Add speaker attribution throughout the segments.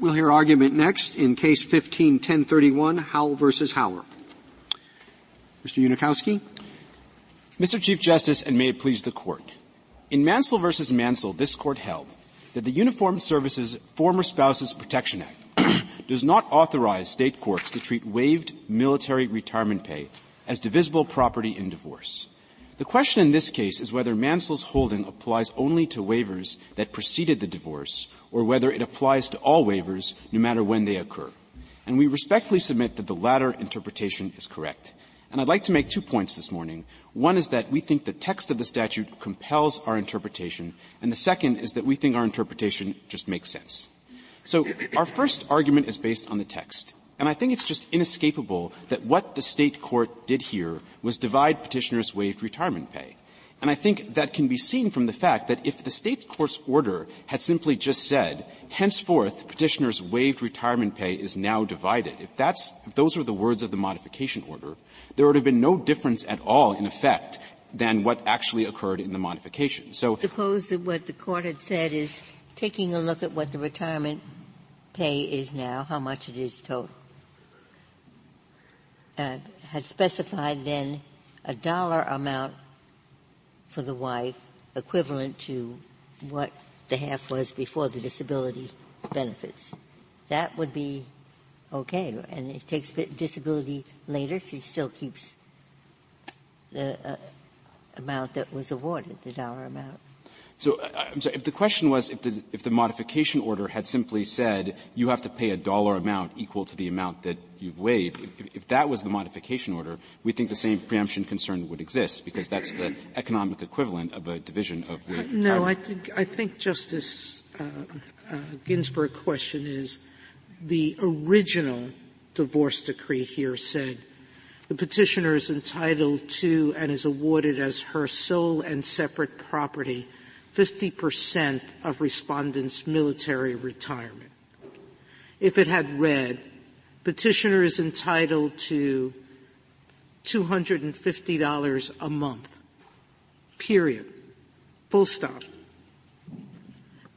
Speaker 1: We'll hear argument next in Case 15-1031, Howell versus Howell. Mr. Unikowsky?
Speaker 2: Mr. Chief Justice, and may it please the Court. In Mansell versus Mansell, this Court held that the Uniformed Services Former Spouses Protection Act does not authorize state courts to treat waived military retirement pay as divisible property in divorce. The question in this case is whether Mansell's holding applies only to waivers that preceded the divorce or whether it applies to all waivers no matter when they occur. And we respectfully submit that the latter interpretation is correct. And I'd like to make two points this morning. One is that we think the text of the statute compels our interpretation, and the second is that we think our interpretation just makes sense. So our first argument is based on the text. And I think it's just inescapable that what the state court did here was divide petitioners' waived retirement pay. And I think that can be seen from the fact that if the state court's order had simply just said, henceforth, petitioners' waived retirement pay is now divided, if that's, if those were the words of the modification order, there would have been no difference at all in effect than what actually occurred in the modification. So
Speaker 3: suppose that what the court had said is taking a look at what the retirement pay is now, how much it is total. Uh, had specified then a dollar amount for the wife equivalent to what the half was before the disability benefits. That would be okay. And it takes disability later, she still keeps the uh, amount that was awarded, the dollar amount.
Speaker 2: So uh, I'm sorry, if the question was if the, if the modification order had simply said you have to pay a dollar amount equal to the amount that you've waived, if, if that was the modification order, we think the same preemption concern would exist because that's the economic equivalent of a division of waived.
Speaker 4: No, I think I think Justice uh, uh, Ginsburg's question is the original divorce decree here said the petitioner is entitled to and is awarded as her sole and separate property 50% of respondents' military retirement. If it had read, petitioner is entitled to $250 a month, period, full stop,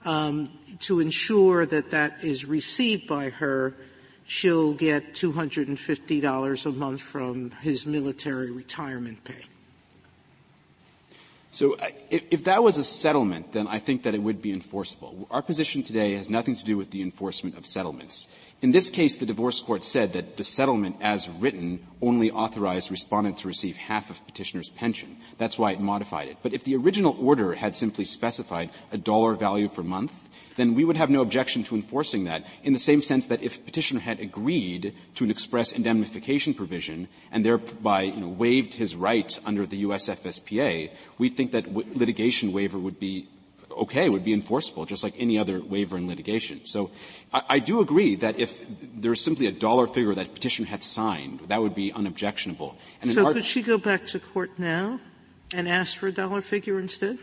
Speaker 4: um, to ensure that that is received by her, she'll get $250 a month from his military retirement pay.
Speaker 2: So if, that was a settlement, then I think that it would be enforceable. Our position today has nothing to do with the enforcement of settlements. In this case, the divorce court said that the settlement as written only authorized respondent to receive half of petitioner's pension. That's why it modified it. But if the original order had simply specified a dollar value per month, then we would have no objection to enforcing that in the same sense that if petitioner had agreed to an express indemnification provision and thereby you know, waived his rights under the USFSPA, we'd think that w- litigation waiver would be okay, would be enforceable, just like any other waiver in litigation. So I, I, do agree that if there's simply a dollar figure that petitioner had signed, that would be unobjectionable.
Speaker 4: And so could she go back to court now and ask for a dollar figure instead?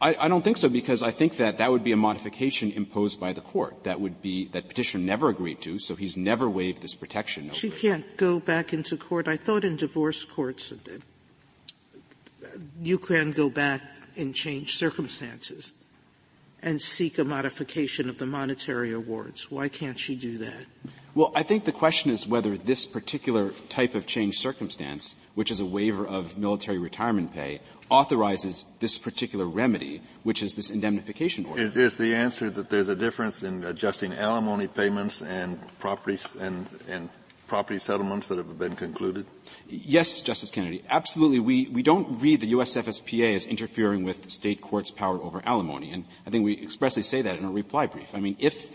Speaker 2: I, I, don't think so because I think that that would be a modification imposed by the court. That would be that petitioner never agreed to, so he's never waived this protection.
Speaker 4: She can't go back into court. I thought in divorce courts that you can go back and change circumstances and seek a modification of the monetary awards. Why can't she do that?
Speaker 2: Well, I think the question is whether this particular type of change circumstance, which is a waiver of military retirement pay, authorizes this particular remedy, which is this indemnification order.
Speaker 5: Is, is the answer that there's a difference in adjusting alimony payments and property and, and property settlements that have been concluded?
Speaker 2: Yes, Justice Kennedy. Absolutely. We, we don't read the USFSPA as interfering with state courts' power over alimony. And I think we expressly say that in our reply brief. I mean, if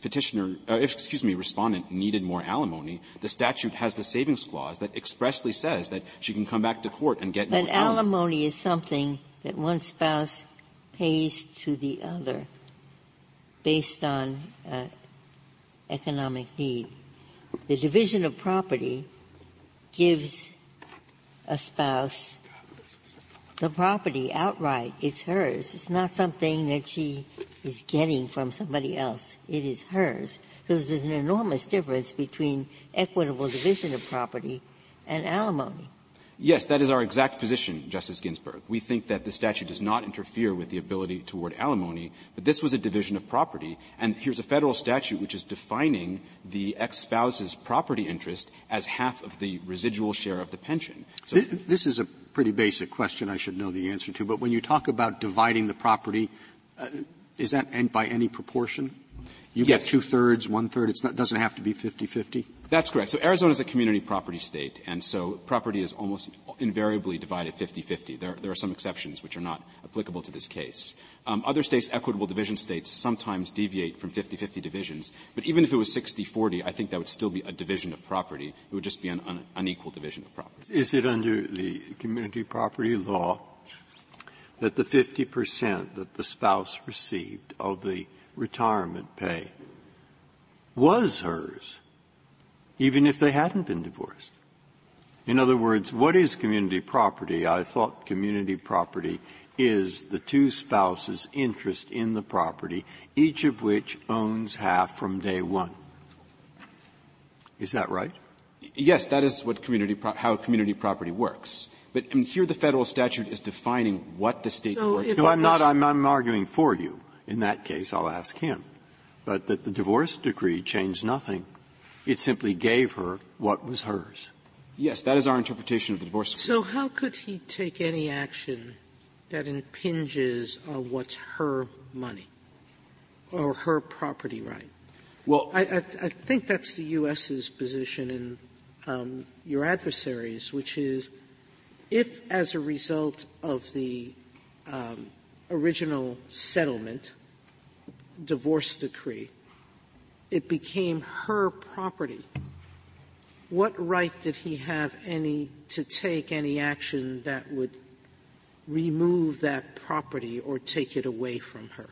Speaker 2: petitioner, uh, if, excuse me, respondent needed more alimony, the statute has the savings clause that expressly says that she can come back to court and get
Speaker 3: but
Speaker 2: more
Speaker 3: alimony. alimony is something that one spouse pays to the other based on uh, economic need. The division of property gives a spouse the property outright. It's hers. It's not something that she is getting from somebody else. It is hers. So there's an enormous difference between equitable division of property and alimony.
Speaker 2: Yes, that is our exact position, Justice Ginsburg. We think that the statute does not interfere with the ability to award alimony, but this was a division of property, and here's a federal statute which is defining the ex-spouse's property interest as half of the residual share of the pension.
Speaker 1: So this is a pretty basic question I should know the answer to, but when you talk about dividing the property, uh, is that by any proportion? You
Speaker 2: yes.
Speaker 1: get two-thirds, one-third, it doesn't have to be 50-50?
Speaker 2: That's correct. So Arizona is a community property state, and so property is almost invariably divided 50-50. There, there are some exceptions which are not applicable to this case. Um, other states, equitable division states, sometimes deviate from 50-50 divisions. But even if it was 60-40, I think that would still be a division of property. It would just be an un- unequal division of property.
Speaker 6: Is it under the community property law that the 50 percent that the spouse received of the retirement pay was hers, even if they hadn't been divorced. In other words, what is community property? I thought community property is the two spouses' interest in the property, each of which owns half from day one. Is that right?
Speaker 2: Yes, that is what community pro- how community property works. But I mean, here the federal statute is defining what the state
Speaker 6: so court. No, I'm not. I'm, I'm arguing for you. In that case, I'll ask him. But that the divorce decree changed nothing. It simply gave her what was hers.
Speaker 2: Yes, that is our interpretation of the divorce decree.
Speaker 4: So how could he take any action that impinges on what's her money or her property right?
Speaker 2: Well,
Speaker 4: I, I, I think that's the U.S.'s position and um, your adversaries, which is if, as a result of the um, original settlement, divorce decree, it became her property. What right did he have any to take any action that would remove that property or take it away from her?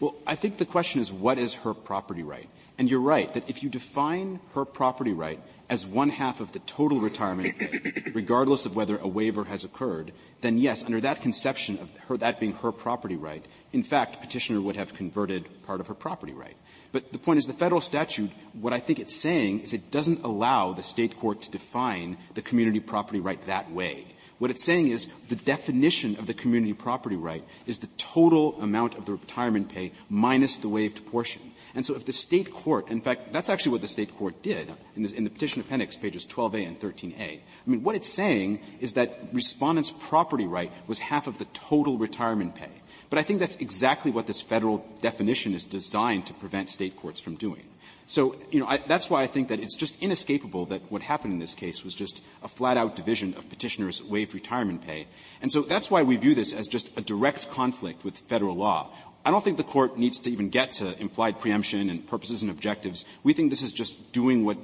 Speaker 2: Well, I think the question is what is her property right? And you're right that if you define her property right as one half of the total retirement pay, regardless of whether a waiver has occurred, then yes, under that conception of her, that being her property right, in fact, petitioner would have converted part of her property right. But the point is the federal statute, what I think it's saying is it doesn't allow the state court to define the community property right that way. What it's saying is the definition of the community property right is the total amount of the retirement pay minus the waived portion. And so if the state court, in fact, that's actually what the state court did in, in the petition appendix, pages 12a and 13a. I mean, what it's saying is that respondent's property right was half of the total retirement pay. But I think that's exactly what this federal definition is designed to prevent state courts from doing. So, you know, I, that's why I think that it's just inescapable that what happened in this case was just a flat-out division of petitioners' waived retirement pay. And so that's why we view this as just a direct conflict with federal law. I don't think the court needs to even get to implied preemption and purposes and objectives. We think this is just doing what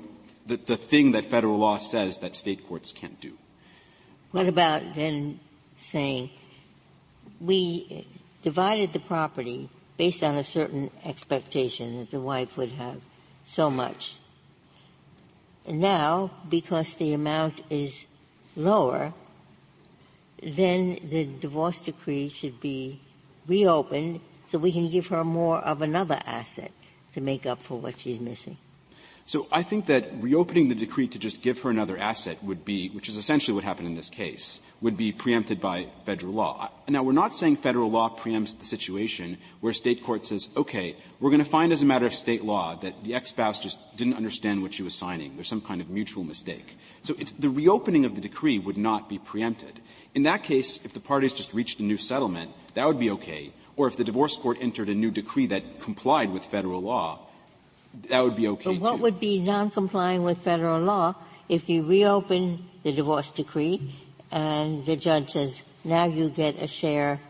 Speaker 2: the, the thing that federal law says that state courts can't do.
Speaker 3: What about then saying we divided the property based on a certain expectation that the wife would have so much. And now, because the amount is lower, then the divorce decree should be reopened so we can give her more of another asset to make up for what she's missing.
Speaker 2: So I think that reopening the decree to just give her another asset would be, which is essentially what happened in this case, would be preempted by federal law. Now we're not saying federal law preempts the situation where state court says, okay, we're going to find as a matter of state law that the ex-spouse just didn't understand what she was signing. There's some kind of mutual mistake. So the reopening of the decree would not be preempted. In that case, if the parties just reached a new settlement, that would be okay. Or if the divorce court entered a new decree that complied with federal law, that would be okay
Speaker 3: but what would be non-complying with federal law if you reopen the divorce decree and the judge says, now you get a share,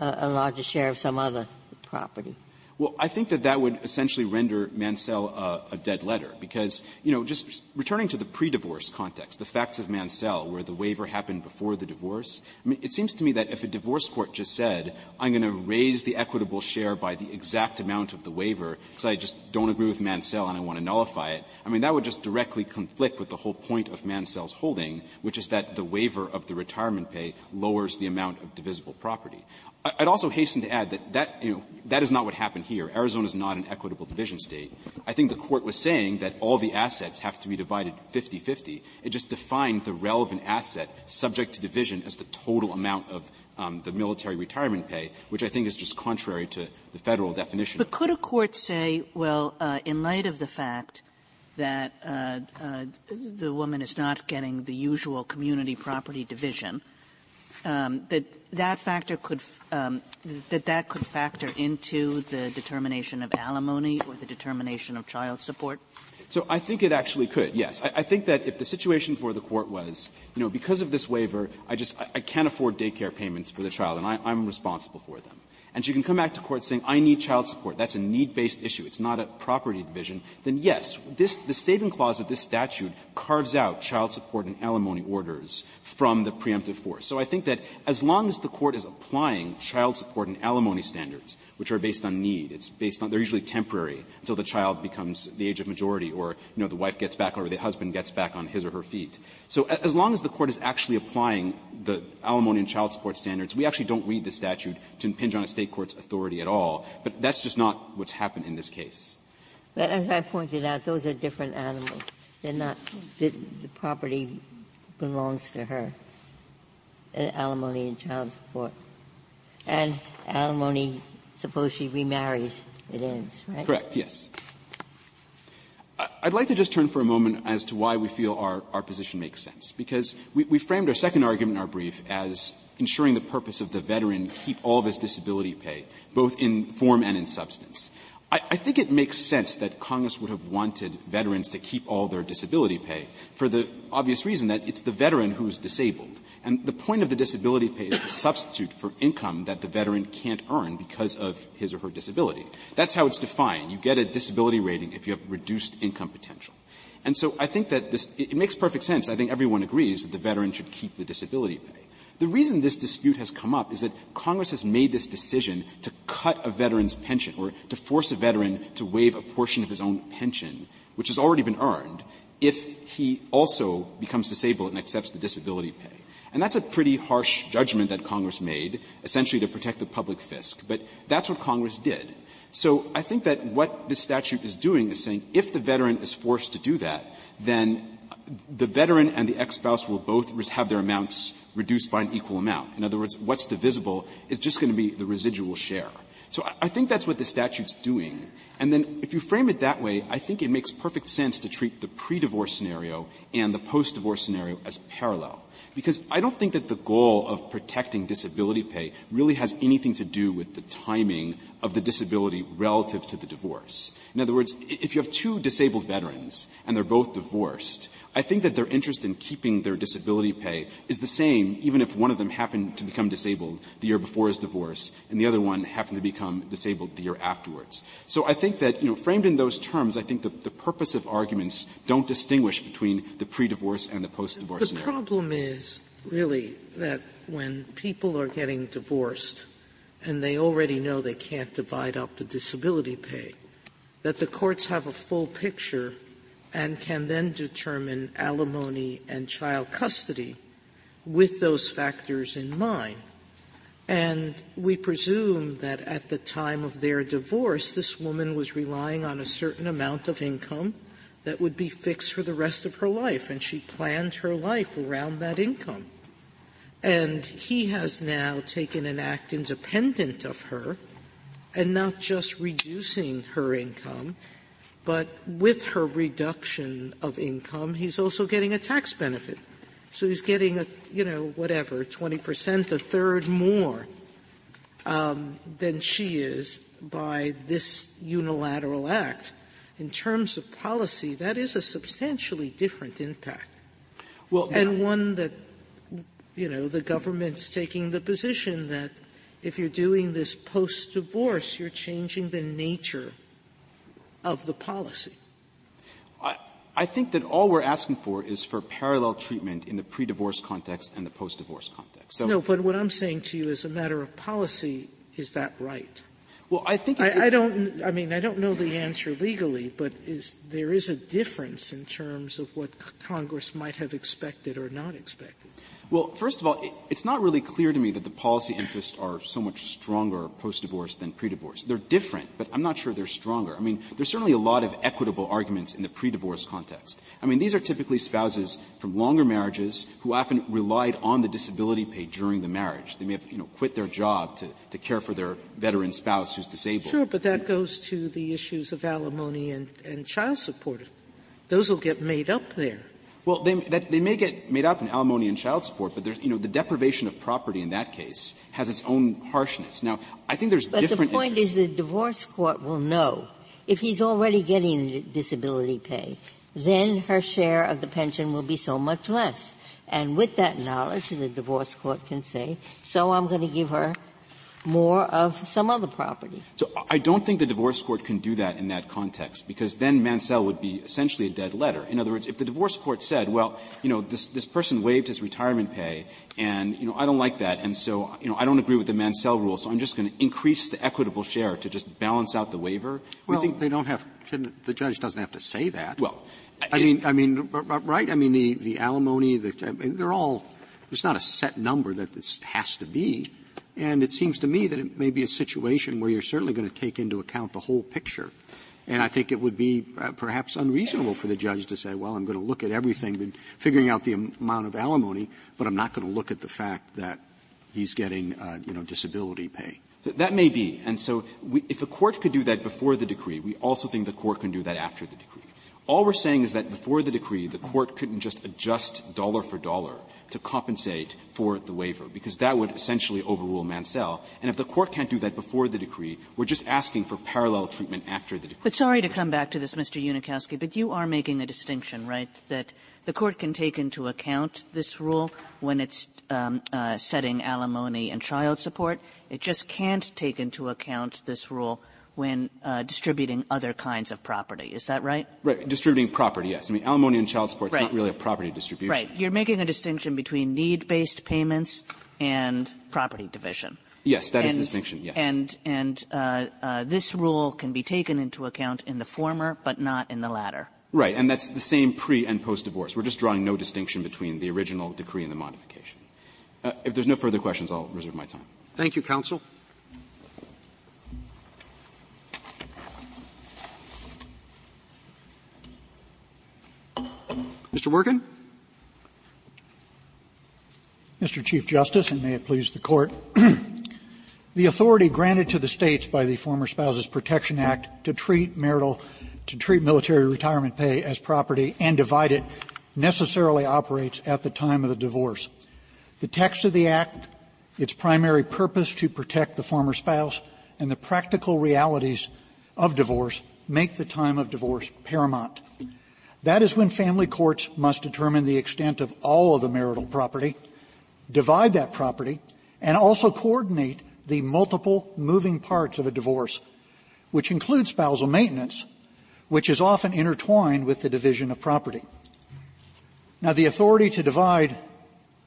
Speaker 3: uh, a larger share of some other property?
Speaker 2: Well, I think that that would essentially render Mansell a, a, dead letter because, you know, just returning to the pre-divorce context, the facts of Mansell where the waiver happened before the divorce, I mean, it seems to me that if a divorce court just said, I'm going to raise the equitable share by the exact amount of the waiver because I just don't agree with Mansell and I want to nullify it, I mean, that would just directly conflict with the whole point of Mansell's holding, which is that the waiver of the retirement pay lowers the amount of divisible property. I'd also hasten to add that that, you know, that is not what happened here. Arizona is not an equitable division state. I think the court was saying that all the assets have to be divided 50-50. It just defined the relevant asset subject to division as the total amount of um, the military retirement pay, which I think is just contrary to the federal definition.
Speaker 7: But could a court say, well, uh, in light of the fact that uh, uh, the woman is not getting the usual community property division, that that factor could um, that that could factor into the determination of alimony or the determination of child support?
Speaker 2: So I think it actually could, yes. I, think that if the situation for the court was, you know, because of this waiver, I just, I, I can't afford daycare payments for the child and I, I'm responsible for them and she can come back to court saying, I need child support. That's a need-based issue. It's not a property division. Then yes, this, the saving clause of this statute carves out child support and alimony orders from the preemptive force. So I think that as long as the court is applying child support and alimony standards, which are based on need. It's based on, they're usually temporary until the child becomes the age of majority or, you know, the wife gets back or the husband gets back on his or her feet. So as long as the court is actually applying the alimony and child support standards, we actually don't read the statute to impinge on a state court's authority at all. But that's just not what's happened in this case.
Speaker 3: But as I pointed out, those are different animals. They're not, the, the property belongs to her. Uh, alimony and child support. And alimony Suppose she remarries, it ends, right?
Speaker 2: Correct, yes. I'd like to just turn for a moment as to why we feel our, our position makes sense. Because we, we framed our second argument in our brief as ensuring the purpose of the veteran keep all of his disability pay, both in form and in substance. I, I, think it makes sense that Congress would have wanted veterans to keep all their disability pay for the obvious reason that it's the veteran who's disabled. And the point of the disability pay is to substitute for income that the veteran can't earn because of his or her disability. That's how it's defined. You get a disability rating if you have reduced income potential. And so I think that this, it makes perfect sense. I think everyone agrees that the veteran should keep the disability pay. The reason this dispute has come up is that Congress has made this decision to cut a veteran's pension or to force a veteran to waive a portion of his own pension, which has already been earned, if he also becomes disabled and accepts the disability pay. And that's a pretty harsh judgment that Congress made, essentially to protect the public fisc. But that's what Congress did. So I think that what this statute is doing is saying if the veteran is forced to do that, then the veteran and the ex-spouse will both have their amounts reduced by an equal amount. In other words, what's divisible is just going to be the residual share. So I think that's what the statute's doing. And then if you frame it that way, I think it makes perfect sense to treat the pre-divorce scenario and the post-divorce scenario as parallel. Because I don't think that the goal of protecting disability pay really has anything to do with the timing of the disability relative to the divorce. In other words, if you have two disabled veterans and they're both divorced, I think that their interest in keeping their disability pay is the same even if one of them happened to become disabled the year before his divorce and the other one happened to become disabled the year afterwards. So I think that, you know, framed in those terms, I think that the purpose of arguments don't distinguish between the pre-divorce and the post-divorce
Speaker 4: the
Speaker 2: scenario.
Speaker 4: The problem is really that when people are getting divorced and they already know they can't divide up the disability pay, that the courts have a full picture and can then determine alimony and child custody with those factors in mind. And we presume that at the time of their divorce, this woman was relying on a certain amount of income that would be fixed for the rest of her life, and she planned her life around that income. And he has now taken an act independent of her and not just reducing her income, but with her reduction of income, he's also getting a tax benefit. So he's getting a, you know, whatever, 20%, a third more um, than she is by this unilateral act. In terms of policy, that is a substantially different impact. Well, and one that, you know, the government's taking the position that if you're doing this post-divorce, you're changing the nature of the policy?
Speaker 2: I, I think that all we're asking for is for parallel treatment in the pre-divorce context and the post-divorce context.
Speaker 4: So, no, but what I'm saying to you as a matter of policy, is that right?
Speaker 2: Well, I think
Speaker 4: I, I, don't. I mean, I don't know the answer legally, but is there is a difference in terms of what Congress might have expected or not expected?
Speaker 2: Well, first of all, it, it's not really clear to me that the policy interests are so much stronger post-divorce than pre-divorce. They're different, but I'm not sure they're stronger. I mean, there's certainly a lot of equitable arguments in the pre-divorce context. I mean, these are typically spouses from longer marriages who often relied on the disability pay during the marriage. They may have, you know, quit their job to, to care for their veteran spouse who's disabled.
Speaker 4: Sure, but that goes to the issues of alimony and, and child support. Those will get made up there.
Speaker 2: Well, they, that, they may get made up in alimony and child support, but there's, you know, the deprivation of property in that case has its own harshness. Now, I think there's
Speaker 3: but
Speaker 2: different.
Speaker 3: But the point
Speaker 2: interests.
Speaker 3: is, the divorce court will know if he's already getting disability pay, then her share of the pension will be so much less. And with that knowledge, the divorce court can say, so I'm going to give her more of some other property.
Speaker 2: So I don't think the divorce court can do that in that context because then Mansell would be essentially a dead letter. In other words, if the divorce court said, well, you know, this, this person waived his retirement pay and, you know, I don't like that and so, you know, I don't agree with the Mansell rule so I'm just going to increase the equitable share to just balance out the waiver.
Speaker 1: Well,
Speaker 2: we think,
Speaker 1: they don't have, the judge doesn't have to say that.
Speaker 2: Well,
Speaker 1: I mean, I mean, right? I mean, the, the alimony, the, I mean, they're all, there's not a set number that this has to be. And it seems to me that it may be a situation where you're certainly going to take into account the whole picture. And I think it would be uh, perhaps unreasonable for the judge to say, well, I'm going to look at everything, figuring out the amount of alimony, but I'm not going to look at the fact that he's getting, uh, you know, disability pay.
Speaker 2: That may be. And so we, if a court could do that before the decree, we also think the court can do that after the decree. All we're saying is that before the decree, the court couldn't just adjust dollar for dollar to compensate for the waiver, because that would essentially overrule Mansell. And if the court can't do that before the decree, we're just asking for parallel treatment after the decree.
Speaker 7: But sorry to come back to this, Mr. Unikowsky, but you are making a distinction, right, that the court can take into account this rule when it's um, uh, setting alimony and child support. It just can't take into account this rule when uh, distributing other kinds of property. Is that right?
Speaker 2: Right. Distributing property, yes. I mean, alimony and child support is
Speaker 7: right.
Speaker 2: not really a property distribution.
Speaker 7: Right. You're making a distinction between need-based payments and property division.
Speaker 2: Yes, that
Speaker 7: and,
Speaker 2: is the distinction. Yes.
Speaker 7: And and uh, uh, this rule can be taken into account in the former, but not in the latter.
Speaker 2: Right, and that's the same pre and post divorce. We're just drawing no distinction between the original decree and the modification. Uh, if there's no further questions, I'll reserve my time.
Speaker 1: Thank you, counsel. Mr. Wirken?
Speaker 8: Mr. Chief Justice, and may it please the court. the authority granted to the states by the Former Spouses Protection Act to treat marital, to treat military retirement pay as property and divide it necessarily operates at the time of the divorce. The text of the act, its primary purpose to protect the former spouse, and the practical realities of divorce make the time of divorce paramount. That is when family courts must determine the extent of all of the marital property, divide that property, and also coordinate the multiple moving parts of a divorce, which includes spousal maintenance, which is often intertwined with the division of property. Now the authority to divide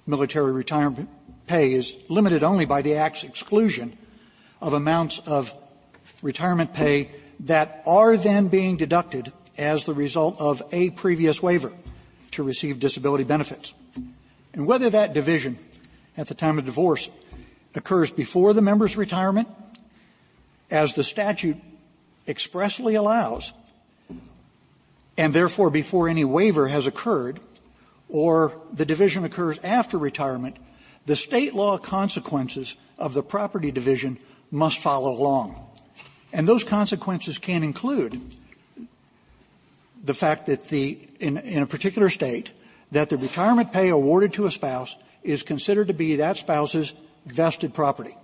Speaker 8: military retirement pay is limited only by the Act's exclusion of amounts of retirement pay that are then being deducted as the result of a previous waiver to receive disability benefits. And whether that division at the time of divorce occurs before the member's retirement, as the statute expressly allows, and therefore before any waiver has occurred, or the division occurs after retirement, the state law consequences of the property division must follow along. And those consequences can include the fact that the, in, in a particular state, that the retirement pay awarded to a spouse is considered to be that spouse's vested property.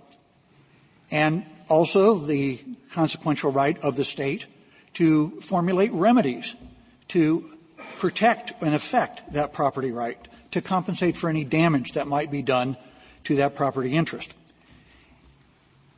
Speaker 8: And also the consequential right of the state to formulate remedies to protect and affect that property right, to compensate for any damage that might be done to that property interest.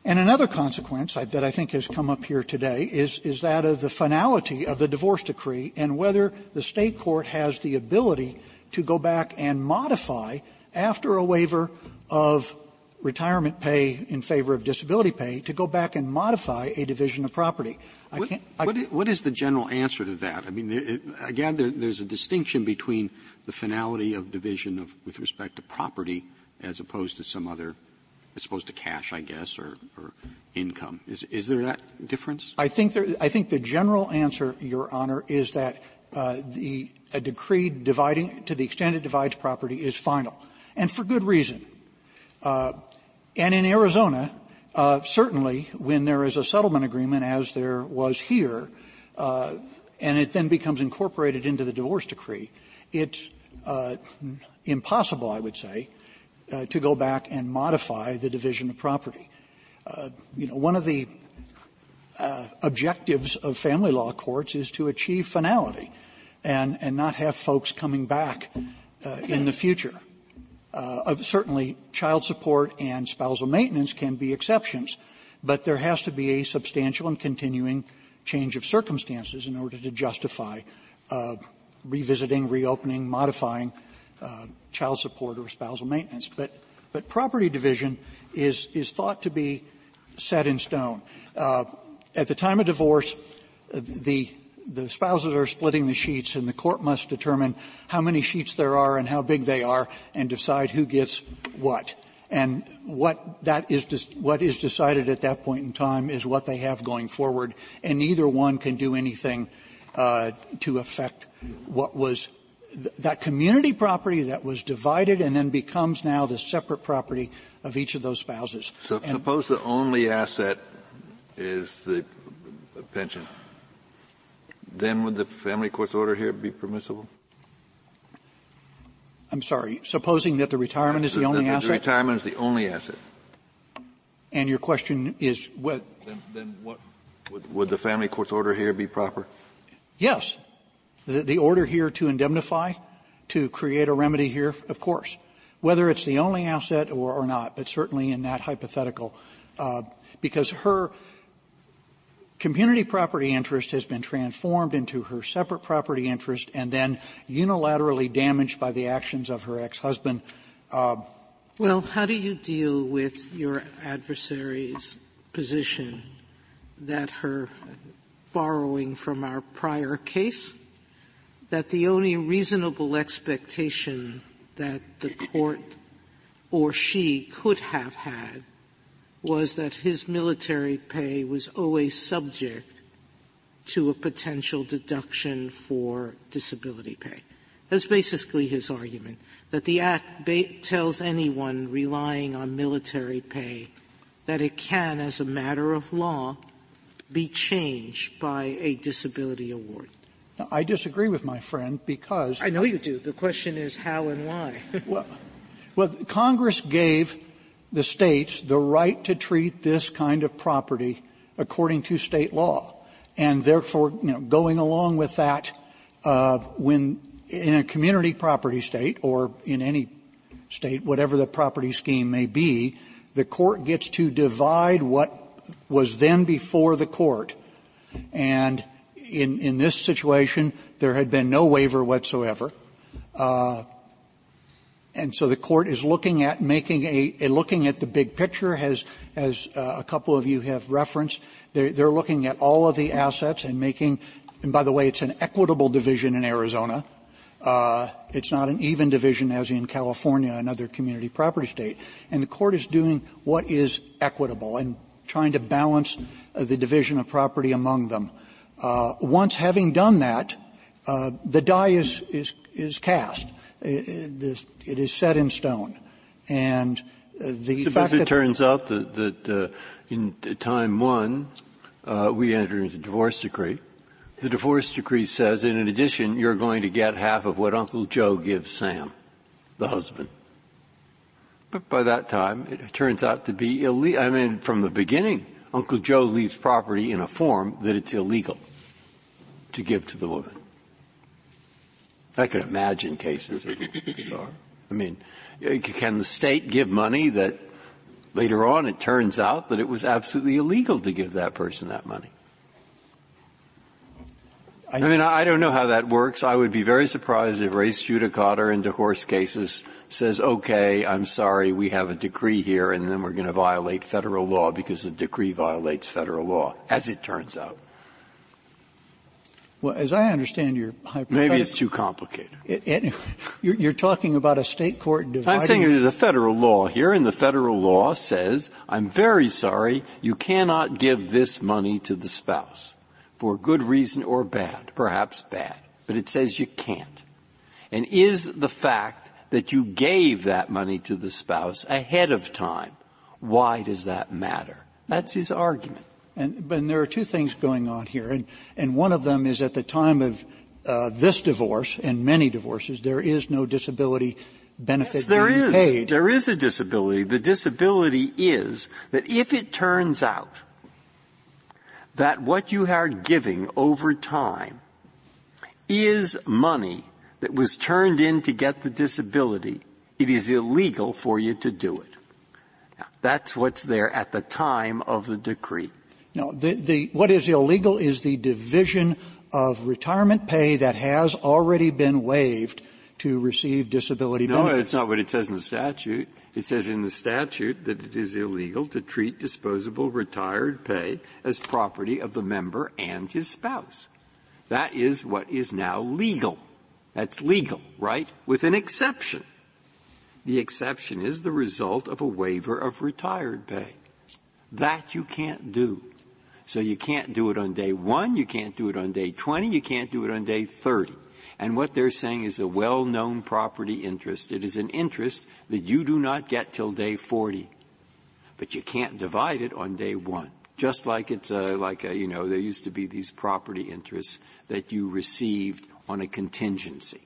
Speaker 8: And another consequence that I think has come up here today is, is that of the finality of the divorce decree and whether the state court has the ability to go back and modify after a waiver of retirement pay in favor of disability pay to go back and modify a division of property. I
Speaker 1: what, I, what, is, what is the general answer to that? I mean, it, again, there, there's a distinction between the finality of division of, with respect to property as opposed to some other, as opposed to cash, I guess, or, or income. Is, is there that difference?
Speaker 8: I think there, I think the general answer, Your Honor, is that uh, the a decree dividing to the extent it divides property is final, and for good reason. Uh, and in Arizona, uh, certainly when there is a settlement agreement, as there was here, uh, and it then becomes incorporated into the divorce decree, it's uh, impossible, I would say, to go back and modify the division of property. Uh, you know, one of the objectives of family law courts is to achieve finality and, and not have folks coming back uh, in the future. Uh, certainly, child support and spousal maintenance can be exceptions, but there has to be a substantial and continuing change of circumstances in order to justify uh, revisiting, reopening, modifying uh, child support or spousal maintenance. But, but property division is is thought to be set in stone. Uh, at the time of divorce, uh, the the spouses are splitting the sheets and the court must determine how many sheets there are and how big they are and decide who gets what. And what that is, what is decided at that point in time is what they have going forward and neither one can do anything, uh, to affect what was th- that community property that was divided and then becomes now the separate property of each of those spouses.
Speaker 5: So and suppose the only asset is the pension then would the family court's order here be permissible?
Speaker 8: I'm sorry, supposing that the retirement is the, the only
Speaker 5: the,
Speaker 8: asset?
Speaker 5: The retirement is the only asset.
Speaker 8: And your question is what?
Speaker 5: Then, then what? Would, would, the family court's order here be proper?
Speaker 8: Yes. The, the order here to indemnify, to create a remedy here, of course. Whether it's the only asset or, or not, but certainly in that hypothetical, uh, because her community property interest has been transformed into her separate property interest and then unilaterally damaged by the actions of her ex-husband. Uh,
Speaker 4: well, how do you deal with your adversary's position that her borrowing from our prior case, that the only reasonable expectation that the court or she could have had was that his military pay was always subject to a potential deduction for disability pay. That's basically his argument. That the Act ba- tells anyone relying on military pay that it can, as a matter of law, be changed by a disability award.
Speaker 8: Now, I disagree with my friend because
Speaker 4: I know you do. The question is how and why.
Speaker 8: well, well, Congress gave the states the right to treat this kind of property according to state law. And therefore, you know, going along with that, uh, when in a community property state or in any state, whatever the property scheme may be, the court gets to divide what was then before the court. And in, in this situation, there had been no waiver whatsoever. Uh, and so the court is looking at making a, a looking at the big picture, as as uh, a couple of you have referenced. They're, they're looking at all of the assets and making. And by the way, it's an equitable division in Arizona. Uh, it's not an even division as in California, another community property state. And the court is doing what is equitable and trying to balance uh, the division of property among them. Uh, once having done that, uh, the die is is is cast it, it is set in stone. And uh, the
Speaker 6: so
Speaker 8: fact
Speaker 6: it turns out that, that uh, in time one, uh, we enter into divorce decree. The divorce decree says, in addition, you're going to get half of what Uncle Joe gives Sam, the husband. But by that time, it turns out to be illegal. I mean, from the beginning, Uncle Joe leaves property in a form that it's illegal to give to the woman. I could imagine cases bizarre. I mean, can the state give money that later on it turns out that it was absolutely illegal to give that person that money? I, I mean, I don't know how that works. I would be very surprised if res judicata in divorce cases says, okay, I'm sorry, we have a decree here, and then we're going to violate federal law because the decree violates federal law, as it turns out.
Speaker 8: Well, as I understand your hypothetical,
Speaker 6: maybe it's too complicated.
Speaker 8: It, it, you're, you're, talking about a state court dividing.
Speaker 6: I'm saying there's a federal law here, and the federal law says, "I'm very sorry, you cannot give this money to the spouse for good reason or bad, perhaps bad, but it says you can't." And is the fact that you gave that money to the spouse ahead of time, why does that matter? That's his argument.
Speaker 8: And, but there are two things going on here, and, and one of them is at the time of uh, this divorce and many divorces, there is no disability benefit
Speaker 6: yes, there
Speaker 8: being
Speaker 6: is.
Speaker 8: paid.
Speaker 6: There is a disability. The disability is that if it turns out that what you are giving over time is money that was turned in to get the disability, it is illegal for you to do it. Now, that's what's there at the time of the decree.
Speaker 8: No, the, the, what is illegal is the division of retirement pay that has already been waived to receive disability
Speaker 6: no,
Speaker 8: benefits.
Speaker 6: No, it's not what it says in the statute. It says in the statute that it is illegal to treat disposable retired pay as property of the member and his spouse. That is what is now legal. That's legal, right? With an exception. The exception is the result of a waiver of retired pay. That you can't do. So you can't do it on day one, you can't do it on day 20, you can't do it on day 30. And what they're saying is a well-known property interest. It is an interest that you do not get till day 40. But you can't divide it on day one. Just like it's a, like a, you know, there used to be these property interests that you received on a contingency.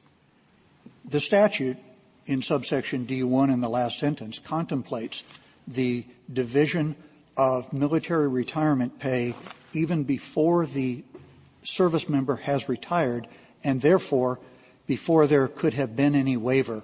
Speaker 8: The statute in subsection D1 in the last sentence contemplates the division of military retirement pay even before the service member has retired and therefore before there could have been any waiver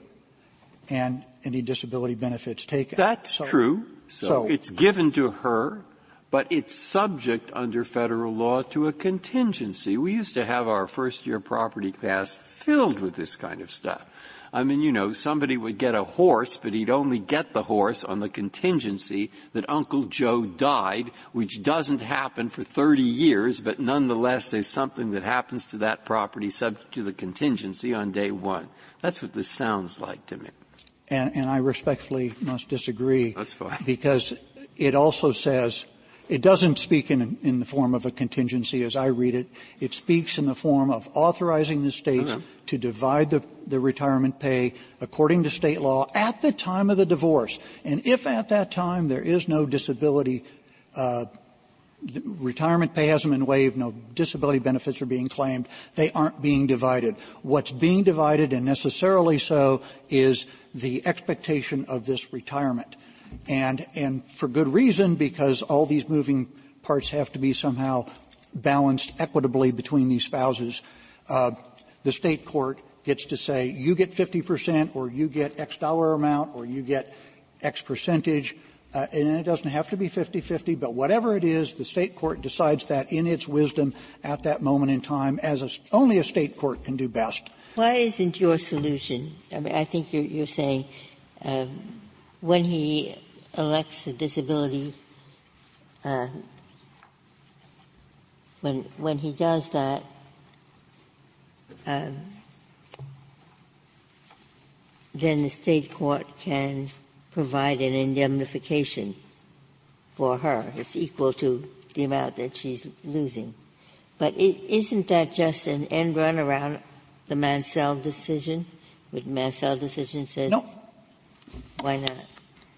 Speaker 8: and any disability benefits taken.
Speaker 6: That's so, true. So, so it's given to her, but it's subject under federal law to a contingency. We used to have our first year property class filled with this kind of stuff. I mean, you know, somebody would get a horse, but he'd only get the horse on the contingency that Uncle Joe died, which doesn't happen for 30 years, but nonetheless there's something that happens to that property subject to the contingency on day one. That's what this sounds like to me.
Speaker 8: And, and I respectfully must disagree.
Speaker 6: That's fine.
Speaker 8: Because it also says it doesn't speak in, in, the form of a contingency as I read it. It speaks in the form of authorizing the states okay. to divide the, the, retirement pay according to state law at the time of the divorce. And if at that time there is no disability, uh, retirement pay hasn't been waived, no disability benefits are being claimed, they aren't being divided. What's being divided, and necessarily so, is the expectation of this retirement and and for good reason because all these moving parts have to be somehow balanced equitably between these spouses. Uh, the state court gets to say you get 50% or you get X dollar amount or you get X percentage. Uh, and it doesn't have to be 50-50, but whatever it is, the state court decides that in its wisdom at that moment in time, as a, only a state court can do best.
Speaker 3: Why isn't your solution? I mean, I think you're, you're saying um, when he elects a disability, uh, when when he does that, um, then the state court can provide an indemnification for her. It's equal to the amount that she's losing. But is not that just an end run around the Mansell decision? Would Mansell decision says
Speaker 8: No.
Speaker 3: Why not?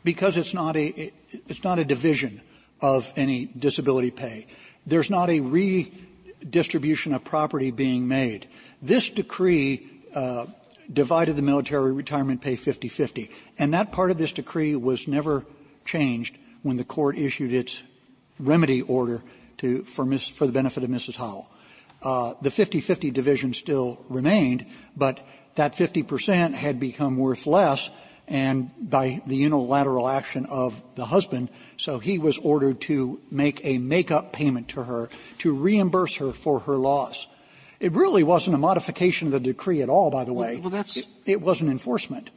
Speaker 8: because it's not a it's not a division of any disability pay. There's not a redistribution of property being made. This decree uh, divided the military retirement pay 50-50, and that part of this decree was never changed when the court issued its remedy order to for, Miss, for the benefit of Mrs. Howell. Uh, the 50-50 division still remained, but that 50% had become worth less and by the unilateral action of the husband. So he was ordered to make a make-up payment to her to reimburse her for her loss. It really wasn't a modification of the decree at all, by the way.
Speaker 1: Well, that's
Speaker 8: it, it wasn't enforcement.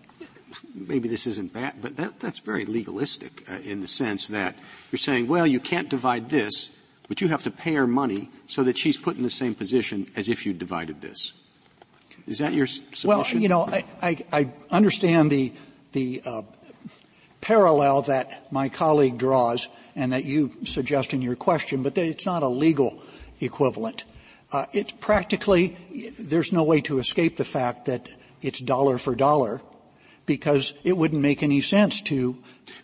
Speaker 1: Maybe this isn't bad, but that, that's very legalistic uh, in the sense that you're saying, well, you can't divide this, but you have to pay her money so that she's put in the same position as if you divided this. Is that your submission?
Speaker 8: Well, you know, I, I, I understand the the uh, parallel that my colleague draws and that you suggest in your question, but that it's not a legal equivalent. Uh, it's practically, there's no way to escape the fact that it's dollar for dollar because it wouldn't make any sense to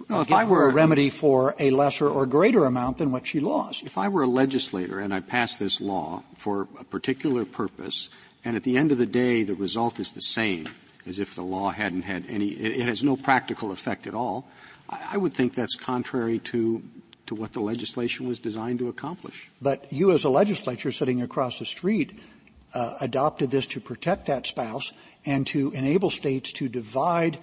Speaker 1: well,
Speaker 8: give
Speaker 1: I were,
Speaker 8: a remedy for a lesser or greater amount than what she lost.
Speaker 1: If I were a legislator and I passed this law for a particular purpose, and at the end of the day the result is the same as if the law hadn't had any, it, it has no practical effect at all, I, I would think that's contrary to to what the legislation was designed to accomplish.
Speaker 8: But you as a legislature sitting across the street uh, adopted this to protect that spouse and to enable states to divide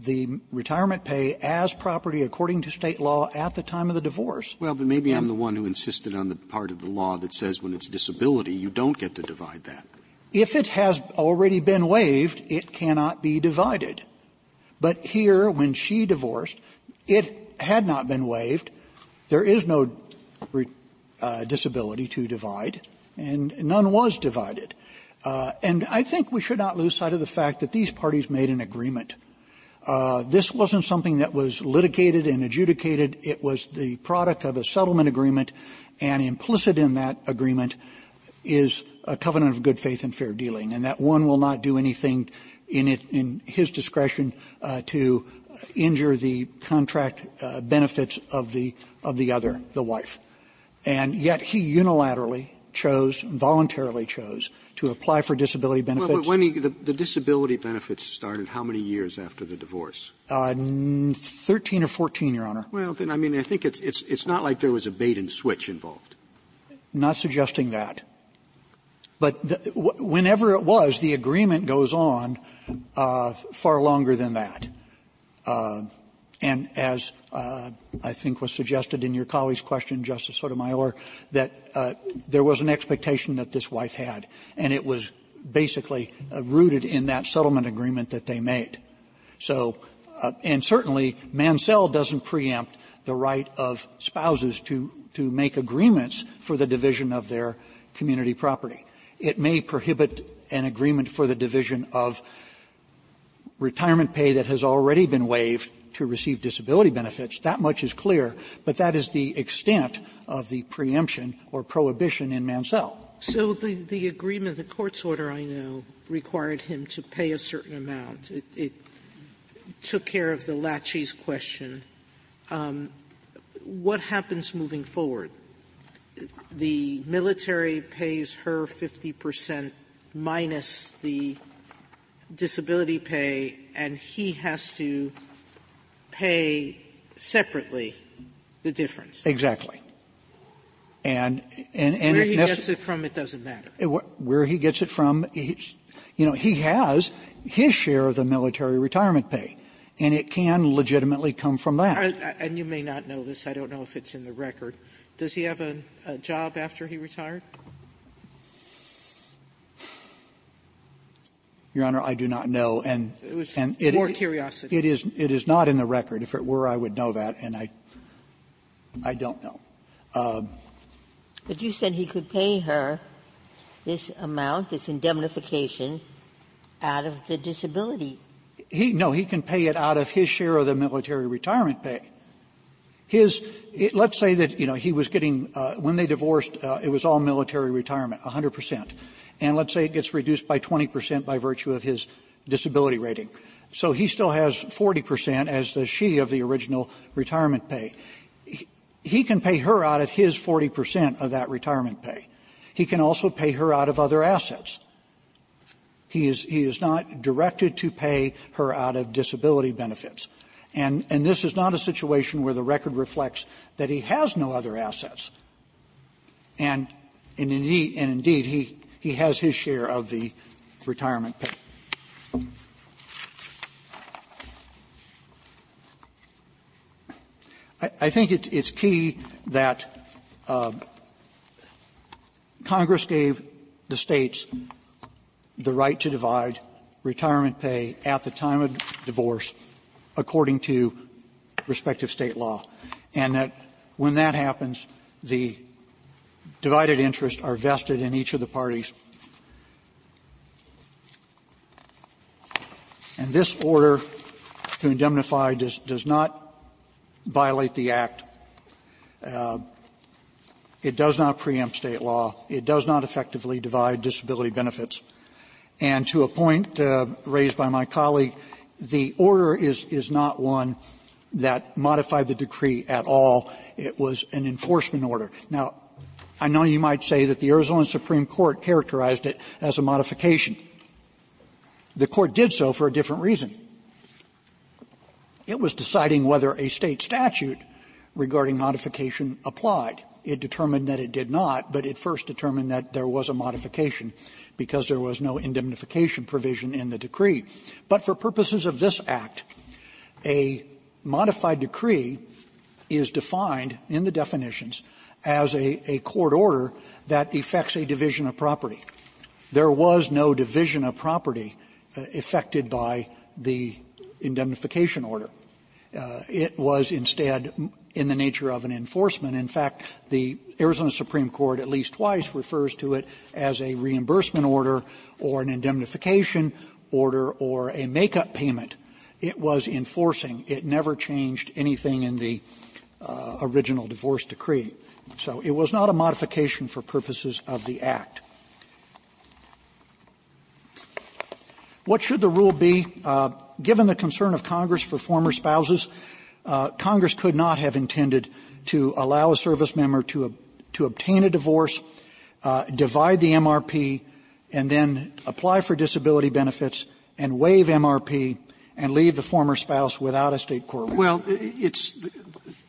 Speaker 8: the retirement pay as property according to state law at the time of the divorce.
Speaker 1: Well, but maybe and I'm the one who insisted on the part of the law that says when it's disability, you don't get to divide that.
Speaker 8: If it has already been waived, it cannot be divided. But here, when she divorced, it had not been waived, there is no uh, disability to divide, and none was divided. Uh, and I think we should not lose sight of the fact that these parties made an agreement. Uh, this wasn't something that was litigated and adjudicated. It was the product of a settlement agreement, and implicit in that agreement is a covenant of good faith and fair dealing, and that one will not do anything in it in his discretion uh, to injure the contract uh, benefits of the of the other, the wife. And yet he unilaterally chose, voluntarily chose, to apply for disability benefits.
Speaker 1: Well, when he, the, the, disability benefits started, how many years after the divorce?
Speaker 8: Uh, 13 or 14, Your Honor.
Speaker 1: Well, then, I mean, I think it's, it's, it's not like there was a bait and switch involved.
Speaker 8: Not suggesting that. But the, whenever it was, the agreement goes on uh, far longer than that. Uh, and as uh, I think was suggested in your colleague's question, Justice Sotomayor, that uh, there was an expectation that this wife had, and it was basically uh, rooted in that settlement agreement that they made. So, uh, and certainly Mansell doesn't preempt the right of spouses to to make agreements for the division of their community property. It may prohibit an agreement for the division of retirement pay that has already been waived to receive disability benefits. That much is clear, but that is the extent of the preemption or prohibition in Mansell.
Speaker 4: So the, the agreement, the court's order, I know, required him to pay a certain amount. It, it took care of the laches question. Um, what happens moving forward? The military pays her 50% minus the disability pay, and he has to pay separately the difference.
Speaker 8: Exactly. And, and, and
Speaker 4: where he gets it from, it doesn't matter.
Speaker 8: Where he gets it from, you know, he has his share of the military retirement pay, and it can legitimately come from that. I,
Speaker 4: I, and you may not know this. I don't know if it's in the record. Does he have a, a job after he retired?
Speaker 8: Your Honor, I do not know, and
Speaker 4: it was
Speaker 8: and
Speaker 4: it, more curiosity.
Speaker 8: It is it is not in the record. If it were, I would know that, and I I don't know. Uh,
Speaker 3: but you said he could pay her this amount, this indemnification, out of the disability.
Speaker 8: He no, he can pay it out of his share of the military retirement pay. His, it, let's say that you know he was getting uh, when they divorced, uh, it was all military retirement, 100 percent and let's say it gets reduced by 20% by virtue of his disability rating. So he still has 40% as the she of the original retirement pay. He, he can pay her out of his 40% of that retirement pay. He can also pay her out of other assets. He is, he is not directed to pay her out of disability benefits. And, and this is not a situation where the record reflects that he has no other assets. And, and indeed, and indeed he, he has his share of the retirement pay. I, I think it's, it's, key that uh, Congress gave the states the right to divide retirement pay at the time of divorce according to respective state law. And that when that happens, the divided interests are vested in each of the parties. And this order to indemnify does, does not violate the Act. Uh, it does not preempt state law. It does not effectively divide disability benefits. And to a point uh, raised by my colleague, the order is, is not one that modified the decree at all. It was an enforcement order. Now, I know you might say that the Arizona Supreme Court characterized it as a modification. The court did so for a different reason. It was deciding whether a state statute regarding modification applied. It determined that it did not, but it first determined that there was a modification because there was no indemnification provision in the decree. But for purposes of this act, a modified decree is defined in the definitions as a, a court order that effects a division of property. There was no division of property uh, affected by the indemnification order. Uh, it was instead in the nature of an enforcement. In fact, the Arizona Supreme Court at least twice refers to it as a reimbursement order or an indemnification order or a make-up payment. It was enforcing. It never changed anything in the uh, original divorce decree. So it was not a modification for purposes of the Act. What should the rule be? Uh, given the concern of Congress for former spouses, uh, Congress could not have intended to allow a service member to, to obtain a divorce, uh, divide the MRP, and then apply for disability benefits and waive MRP and leave the former spouse without a state court.
Speaker 1: Well, it's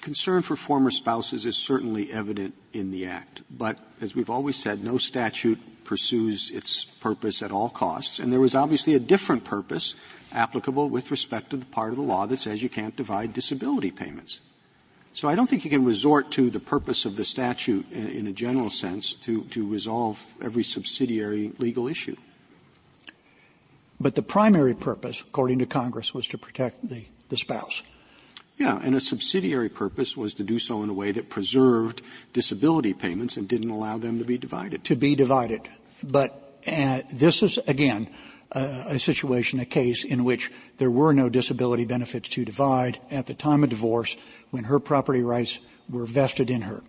Speaker 1: concern for former spouses is certainly evident in the act, but as we've always said, no statute pursues its purpose at all costs, and there was obviously a different purpose applicable with respect to the part of the law that says you can't divide disability payments. So I don't think you can resort to the purpose of the statute in, in a general sense to, to resolve every subsidiary legal issue.
Speaker 8: But the primary purpose, according to Congress, was to protect the, the spouse.
Speaker 1: Yeah, and a subsidiary purpose was to do so in a way that preserved disability payments and didn't allow them to be divided.
Speaker 8: To be divided. But uh, this is, again, a situation, a case in which there were no disability benefits to divide at the time of divorce when her property rights were vested in her.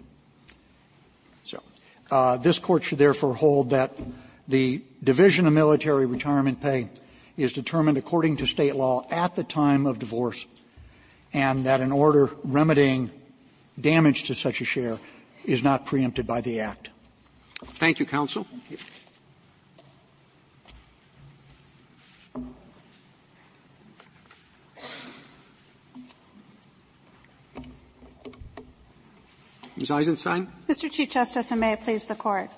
Speaker 8: So, uh, this court should therefore hold that the division of military retirement pay is determined according to state law at the time of divorce and that an order remedying damage to such a share is not preempted by the act.
Speaker 1: Thank you, counsel. Ms. Eisenstein?
Speaker 9: Mr. Chief Justice, and may it please the Court.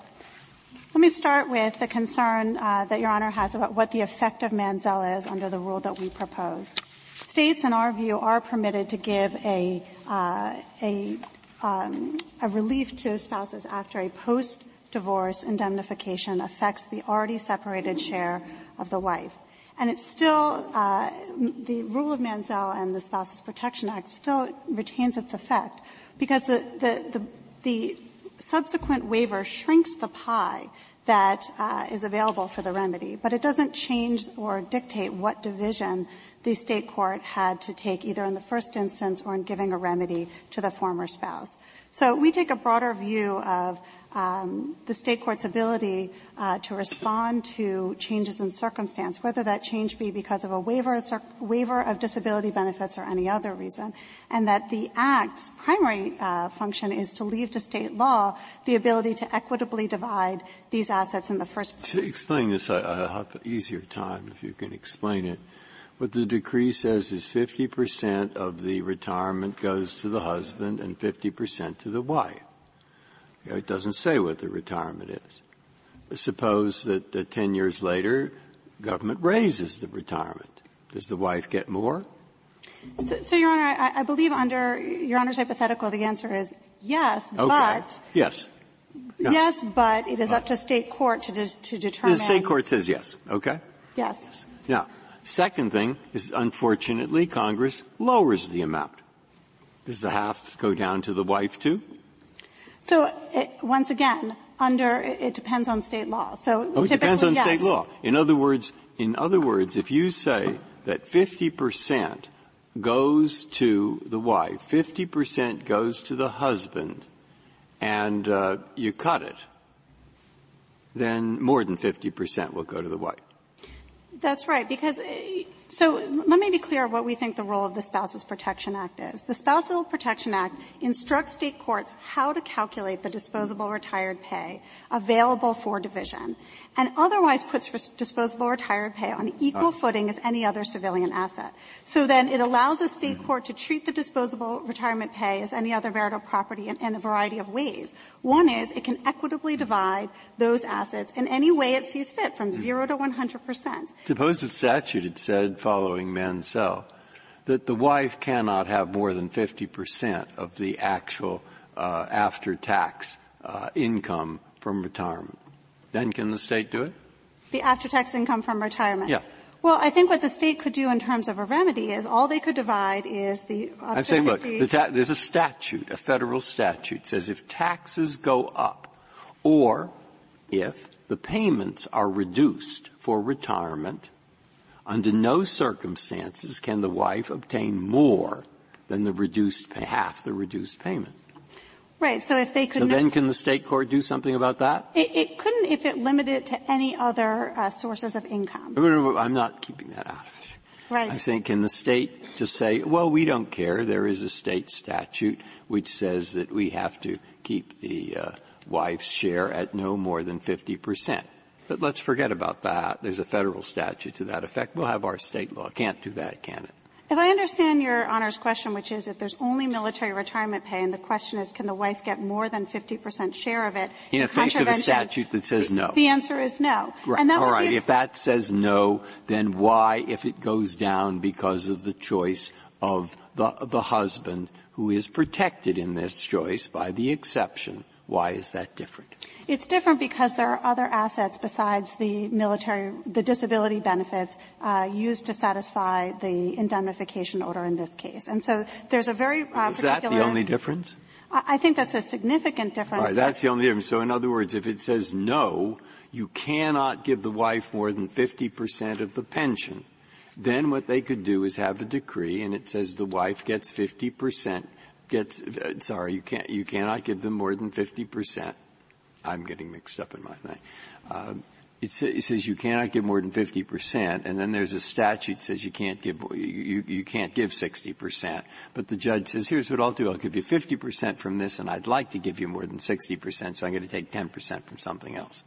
Speaker 9: Let me start with the concern uh, that Your Honor has about what the effect of Mansell is under the rule that we propose. States, in our view, are permitted to give a, uh, a, um, a relief to spouses after a post-divorce indemnification affects the already separated share of the wife. And it's still, uh, the rule of Mansell and the Spouses Protection Act still retains its effect because the, the, the, the subsequent waiver shrinks the pie that uh, is available for the remedy, but it doesn't change or dictate what division the state court had to take either in the first instance or in giving a remedy to the former spouse. So we take a broader view of um, the state court's ability uh, to respond to changes in circumstance, whether that change be because of a waiver, waiver of disability benefits or any other reason, and that the Act's primary uh, function is to leave to state law the ability to equitably divide these assets in the first place.
Speaker 6: To explain this, I, will have an easier time if you can explain it. What the decree says is 50% of the retirement goes to the husband and 50% to the wife. It doesn't say what the retirement is. Suppose that uh, 10 years later, government raises the retirement. Does the wife get more?
Speaker 9: So, so Your Honor, I, I, believe under Your Honor's hypothetical, the answer is yes,
Speaker 6: okay.
Speaker 9: but
Speaker 6: yes. No.
Speaker 9: Yes, but it is up to state court to, dis- to determine.
Speaker 6: The state court says yes, okay?
Speaker 9: Yes.
Speaker 6: Now, second thing is unfortunately Congress lowers the amount. Does the half go down to the wife too?
Speaker 9: So it, once again, under it depends on state law. So
Speaker 6: oh, it depends on
Speaker 9: yes.
Speaker 6: state law. In other words, in other words, if you say that 50% goes to the wife, 50% goes to the husband, and uh, you cut it, then more than 50% will go to the wife.
Speaker 9: That's right, because so let me be clear what we think the role of the Spouses Protection Act is. The Spousal Protection Act instructs state courts how to calculate the disposable retired pay available for division and otherwise puts disposable retired pay on equal uh. footing as any other civilian asset. So then it allows a state mm-hmm. court to treat the disposable retirement pay as any other marital property in, in a variety of ways. One is it can equitably divide those assets in any way it sees fit from mm-hmm. zero to 100 percent.
Speaker 6: Suppose the statute had said following Mansell that the wife cannot have more than 50% of the actual uh, after-tax uh, income from retirement. Then can the state do it?
Speaker 9: The after-tax income from retirement.
Speaker 6: Yeah.
Speaker 9: Well, I think what the state could do in terms of a remedy is all they could divide is the.
Speaker 6: I'm saying, look, the ta- there's a statute, a federal statute says if taxes go up, or if the payments are reduced for retirement, under no circumstances can the wife obtain more than the reduced half the reduced payment.
Speaker 9: Right. So if they could.
Speaker 6: So then, can the state court do something about that?
Speaker 9: It, it couldn't if it limited it to any other uh, sources of income.
Speaker 6: No, no, no, I'm not keeping that out of it.
Speaker 9: Right.
Speaker 6: I'm saying, can the state just say, well, we don't care. There is a state statute which says that we have to keep the uh, wife's share at no more than 50 percent. But let's forget about that. There's a federal statute to that effect. We'll have our state law. Can't do that, can it?
Speaker 9: If I understand your Honor's question, which is if there's only military retirement pay, and the question is can the wife get more than 50% share of it?
Speaker 6: In the face of a statute that says no.
Speaker 9: The answer is no.
Speaker 6: Right. All right. If that says no, then why, if it goes down because of the choice of the, the husband who is protected in this choice by the exception, why is that different?
Speaker 9: It's different because there are other assets besides the military, the disability benefits uh, used to satisfy the indemnification order in this case. And so there's a very uh,
Speaker 6: Is that the only difference?
Speaker 9: I think that's a significant difference.
Speaker 6: Right, that's the only difference. So in other words, if it says no, you cannot give the wife more than 50% of the pension, then what they could do is have a decree and it says the wife gets 50%, gets, sorry, you can't, you cannot give them more than 50%. I'm getting mixed up in my thing. Uh, it, it, says you cannot give more than 50%, and then there's a statute that says you can't give, you, you, you can't give 60%. But the judge says, here's what I'll do. I'll give you 50% from this, and I'd like to give you more than 60%, so I'm going to take 10% from something else.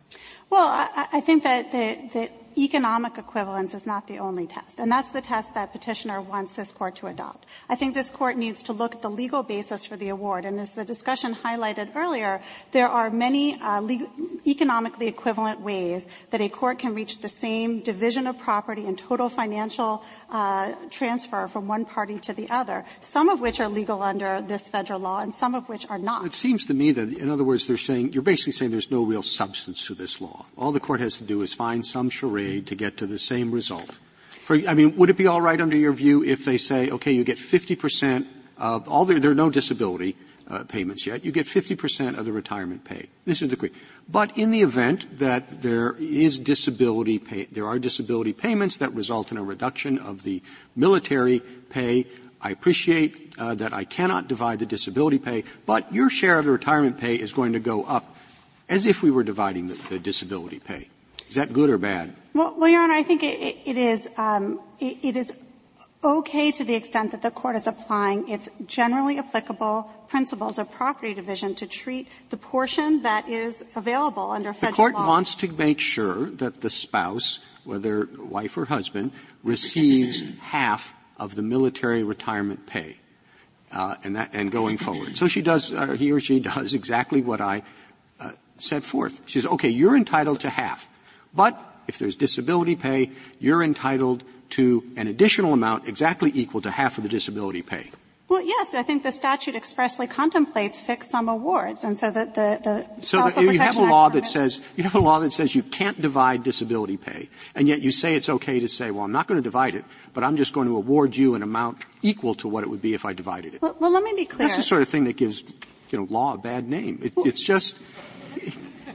Speaker 9: Well, I, I think that the, the economic equivalence is not the only test. And that's the test that petitioner wants this court to adopt. I think this court needs to look at the legal basis for the award. And as the discussion highlighted earlier, there are many uh, legal, economically equivalent ways that a court can reach the same division of property and total financial uh, transfer from one party to the other, some of which are legal under this federal law and some of which are not.
Speaker 1: It seems to me that, in other words, they're saying, you're basically saying there's no real substance to this law. All the court has to do is find some charade to get to the same result. For, I mean, would it be all right under your view if they say, okay, you get 50% of all the, there are no disability uh, payments yet. You get 50% of the retirement pay. This is the decree. But in the event that there is disability pay, there are disability payments that result in a reduction of the military pay. I appreciate uh, that I cannot divide the disability pay, but your share of the retirement pay is going to go up as if we were dividing the, the disability pay. Is that good or bad?
Speaker 9: Well, well Your Honor, I think it, it is um, it, it is okay to the extent that the court is applying its generally applicable principles of property division to treat the portion that is available under federal law.
Speaker 1: The court
Speaker 9: law.
Speaker 1: wants to make sure that the spouse, whether wife or husband, receives half of the military retirement pay, uh, and that and going forward. So she does, uh, he or she does exactly what I uh, set forth. She says, okay, you're entitled to half. But if there's disability pay, you're entitled to an additional amount exactly equal to half of the disability pay.
Speaker 9: Well, yes, I think the statute expressly contemplates fixed sum awards, and so that the, the
Speaker 1: so that you have a law that says you have a law that says you can't divide disability pay, and yet you say it's okay to say, well, I'm not going to divide it, but I'm just going to award you an amount equal to what it would be if I divided it.
Speaker 9: Well, well let me be clear.
Speaker 1: That's the sort of thing that gives you know law a bad name. It, it's just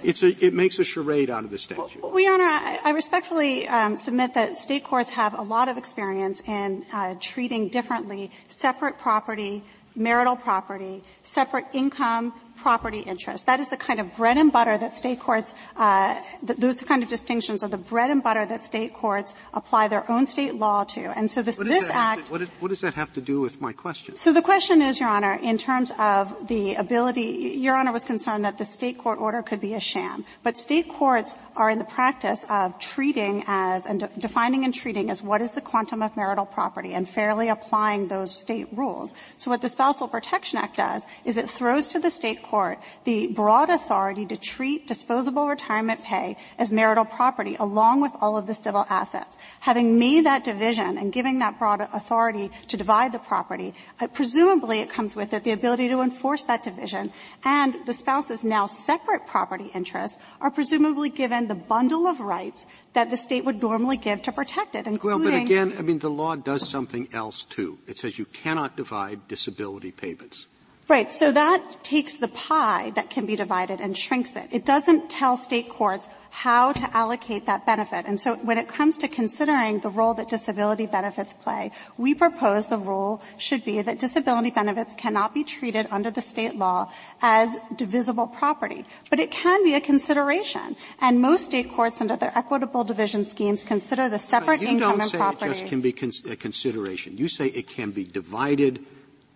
Speaker 1: it's a, it makes a charade out of the statute.
Speaker 9: Well, Your Honor, I, I respectfully um, submit that state courts have a lot of experience in uh, treating differently separate property, marital property, separate income, property interest. That is the kind of bread and butter that state courts, uh, th- those kind of distinctions are the bread and butter that state courts apply their own state law to. And so this, this act.
Speaker 1: To, what, is, what, does that have to do with my question?
Speaker 9: So the question is, Your Honor, in terms of the ability, Your Honor was concerned that the state court order could be a sham. But state courts are in the practice of treating as, and de- defining and treating as what is the quantum of marital property and fairly applying those state rules. So what the Spousal Protection Act does is it throws to the state court the broad authority to treat disposable retirement pay as marital property along with all of the civil assets. Having made that division and giving that broad authority to divide the property, presumably it comes with it the ability to enforce that division and the spouse's now separate property interests are presumably given the bundle of rights that the state would normally give to protect it, including.
Speaker 1: Well, but again, I mean, the law does something else too. It says you cannot divide disability payments.
Speaker 9: Right. So that takes the pie that can be divided and shrinks it. It doesn't tell state courts how to allocate that benefit. And so when it comes to considering the role that disability benefits play, we propose the rule should be that disability benefits cannot be treated under the state law as divisible property. But it can be a consideration. And most state courts under their equitable division schemes consider the separate income
Speaker 1: and
Speaker 9: property.
Speaker 1: You don't say it just can be a consideration. You say it can be divided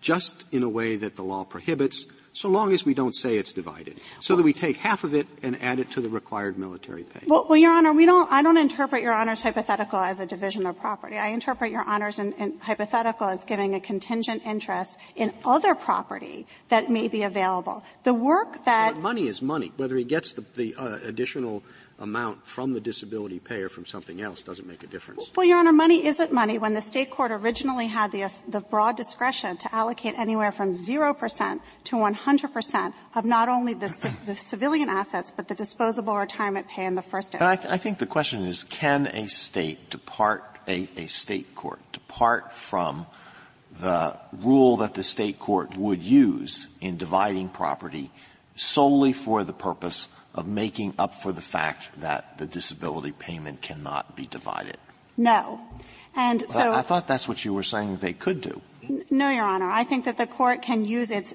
Speaker 1: just in a way that the law prohibits, so long as we don't say it's divided, so that we take half of it and add it to the required military pay.
Speaker 9: Well, well Your Honor, we don't. I don't interpret Your Honor's hypothetical as a division of property. I interpret Your Honor's in, in hypothetical as giving a contingent interest in other property that may be available. The work that
Speaker 1: but money is money, whether he gets the, the uh, additional amount from the disability pay or from something else doesn't make a difference.
Speaker 9: Well, Your Honor, money isn't money. When the state court originally had the, the broad discretion to allocate anywhere from 0% to 100% of not only the, the civilian assets, but the disposable retirement pay in the first
Speaker 10: instance. I, th- I, think the question is, can a state depart, a, a state court depart from the rule that the state court would use in dividing property solely for the purpose of making up for the fact that the disability payment cannot be divided?
Speaker 9: No. And
Speaker 10: well,
Speaker 9: so
Speaker 10: I, I thought that's what you were saying they could do.
Speaker 9: No, Your Honor. I think that the court can use its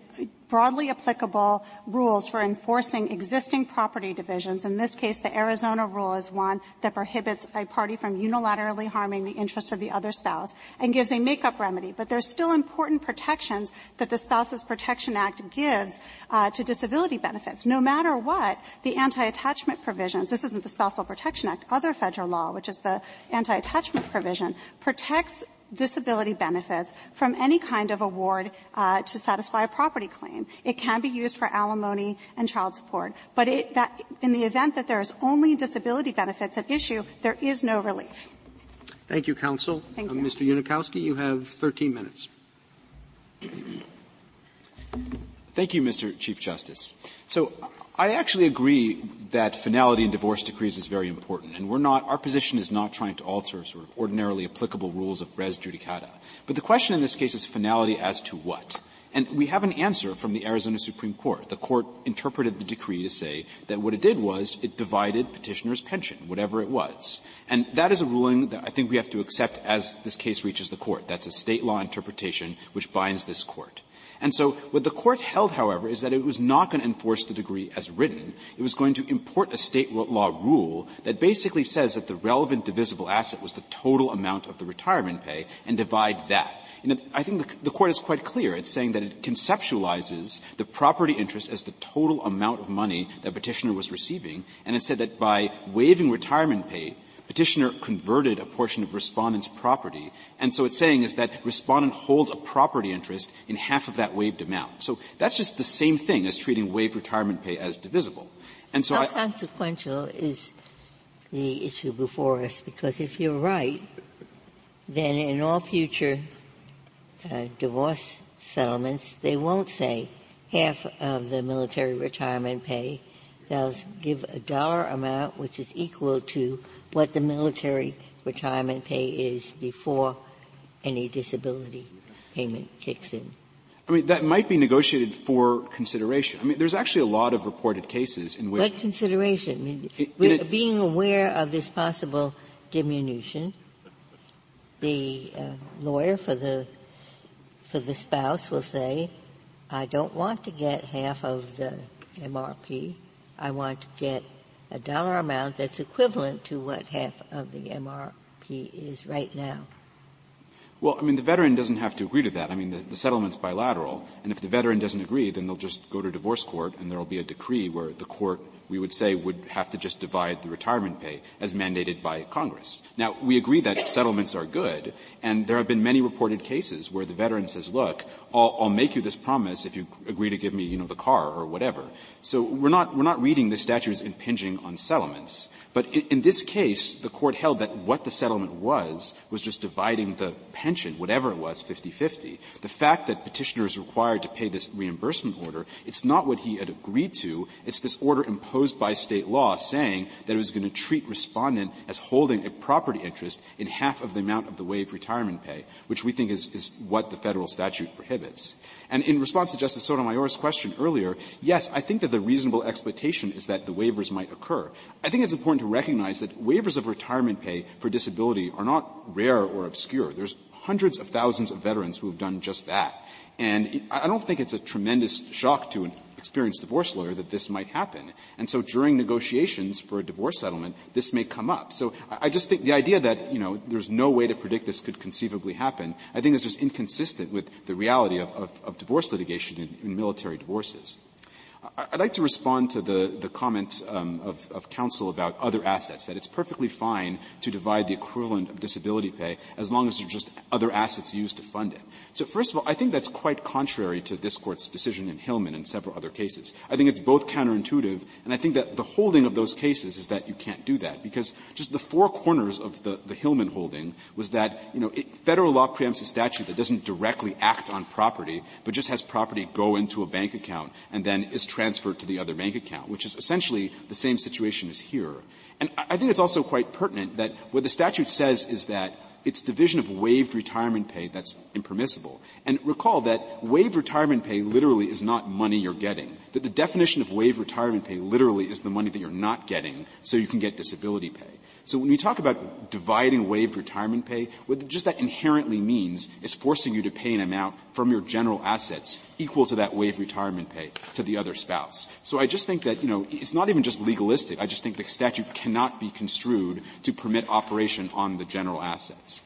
Speaker 9: broadly applicable rules for enforcing existing property divisions. In this case, the Arizona rule is one that prohibits a party from unilaterally harming the interest of the other spouse and gives a make-up remedy. But there's still important protections that the Spouses Protection Act gives uh, to disability benefits. No matter what, the anti-attachment provisions, this isn't the Spousal Protection Act, other federal law, which is the anti-attachment provision, protects disability benefits from any kind of award uh, to satisfy a property claim. It can be used for alimony and child support, but it, that, in the event that there is only disability benefits at issue, there is no relief.
Speaker 1: Thank you, counsel.
Speaker 9: Thank
Speaker 1: uh,
Speaker 9: you.
Speaker 1: Mr. Unikowsky, you have 13 minutes.
Speaker 2: Thank you, Mr. Chief Justice. So I actually agree that finality in divorce decrees is very important, and we're not, our position is not trying to alter sort of ordinarily applicable rules of res judicata. But the question in this case is finality as to what? And we have an answer from the Arizona Supreme Court. The court interpreted the decree to say that what it did was it divided petitioner's pension, whatever it was. And that is a ruling that I think we have to accept as this case reaches the court. That's a state law interpretation which binds this court. And so what the court held, however, is that it was not going to enforce the decree as written. It was going to import a state law rule that basically says that the relevant divisible asset was the total amount of the retirement pay and divide that. And I think the, the court is quite clear. It's saying that it conceptualizes the property interest as the total amount of money that petitioner was receiving. And it said that by waiving retirement pay, Petitioner converted a portion of respondent's property, and so it's saying is that respondent holds a property interest in half of that waived amount. So that's just the same thing as treating waived retirement pay as divisible. And so
Speaker 3: How
Speaker 2: I,
Speaker 3: consequential is the issue before us? Because if you're right, then in all future uh, divorce settlements, they won't say half of the military retirement pay. They'll give a dollar amount which is equal to what the military retirement pay is before any disability payment kicks in.
Speaker 2: I mean, that might be negotiated for consideration. I mean, there's actually a lot of reported cases in which.
Speaker 3: What consideration? I mean,
Speaker 2: in a,
Speaker 3: being aware of this possible diminution, the uh, lawyer for the for the spouse will say, "I don't want to get half of the MRP. I want to get a dollar amount that's equivalent to what half of the MRP is right now."
Speaker 2: Well, I mean, the veteran doesn't have to agree to that. I mean, the, the, settlement's bilateral, and if the veteran doesn't agree, then they'll just go to divorce court, and there'll be a decree where the court, we would say, would have to just divide the retirement pay as mandated by Congress. Now, we agree that settlements are good, and there have been many reported cases where the veteran says, "Look, I'll, I'll make you this promise if you agree to give me, you know, the car or whatever." So we're not we're not reading the statute as impinging on settlements. But in, this case, the court held that what the settlement was was just dividing the pension, whatever it was, 50-50. The fact that petitioner is required to pay this reimbursement order, it's not what he had agreed to. It's this order imposed by state law saying that it was going to treat respondent as holding a property interest in half of the amount of the waived retirement pay, which we think is, is what the federal statute prohibits. And in response to Justice Sotomayor's question earlier, yes, I think that the reasonable expectation is that the waivers might occur. I think it's important to recognize that waivers of retirement pay for disability are not rare or obscure. There's hundreds of thousands of veterans who have done just that. And I don't think it's a tremendous shock to an experienced divorce lawyer that this might happen. And so during negotiations for a divorce settlement, this may come up. So I just think the idea that, you know, there's no way to predict this could conceivably happen, I think is just inconsistent with the reality of, of, of divorce litigation in, in military divorces. I'd like to respond to the, the comment um, of, of, counsel about other assets, that it's perfectly fine to divide the equivalent of disability pay as long as there's just other assets used to fund it. So first of all, I think that's quite contrary to this court's decision in Hillman and several other cases. I think it's both counterintuitive, and I think that the holding of those cases is that you can't do that, because just the four corners of the, the Hillman holding was that, you know, it, federal law preempts a statute that doesn't directly act on property, but just has property go into a bank account and then is transferred to the other bank account, which is essentially the same situation as here. And I think it's also quite pertinent that what the statute says is that it's division of waived retirement pay that's impermissible. And recall that waived retirement pay literally is not money you're getting. That the definition of waived retirement pay literally is the money that you're not getting so you can get disability pay. So when we talk about dividing waived retirement pay, what just that inherently means is forcing you to pay an amount from your general assets equal to that waived retirement pay to the other spouse. So I just think that, you know, it's not even just legalistic. I just think the statute cannot be construed to permit operation on the general assets.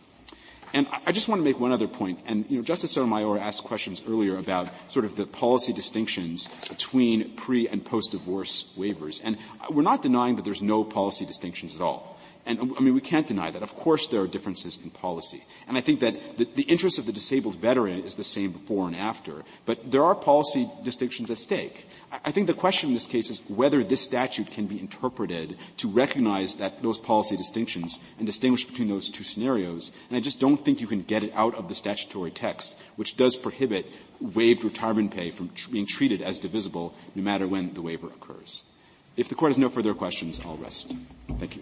Speaker 2: And I just want to make one other point. And, you know, Justice Sotomayor asked questions earlier about sort of the policy distinctions between pre and post-divorce waivers. And we're not denying that there's no policy distinctions at all. And I mean, we can't deny that. Of course there are differences in policy. And I think that the, the interest of the disabled veteran is the same before and after. But there are policy distinctions at stake. I, I think the question in this case is whether this statute can be interpreted to recognize that those policy distinctions and distinguish between those two scenarios. And I just don't think you can get it out of the statutory text, which does prohibit waived retirement pay from tr- being treated as divisible no matter when the waiver occurs. If the court has no further questions, I'll rest. Thank you.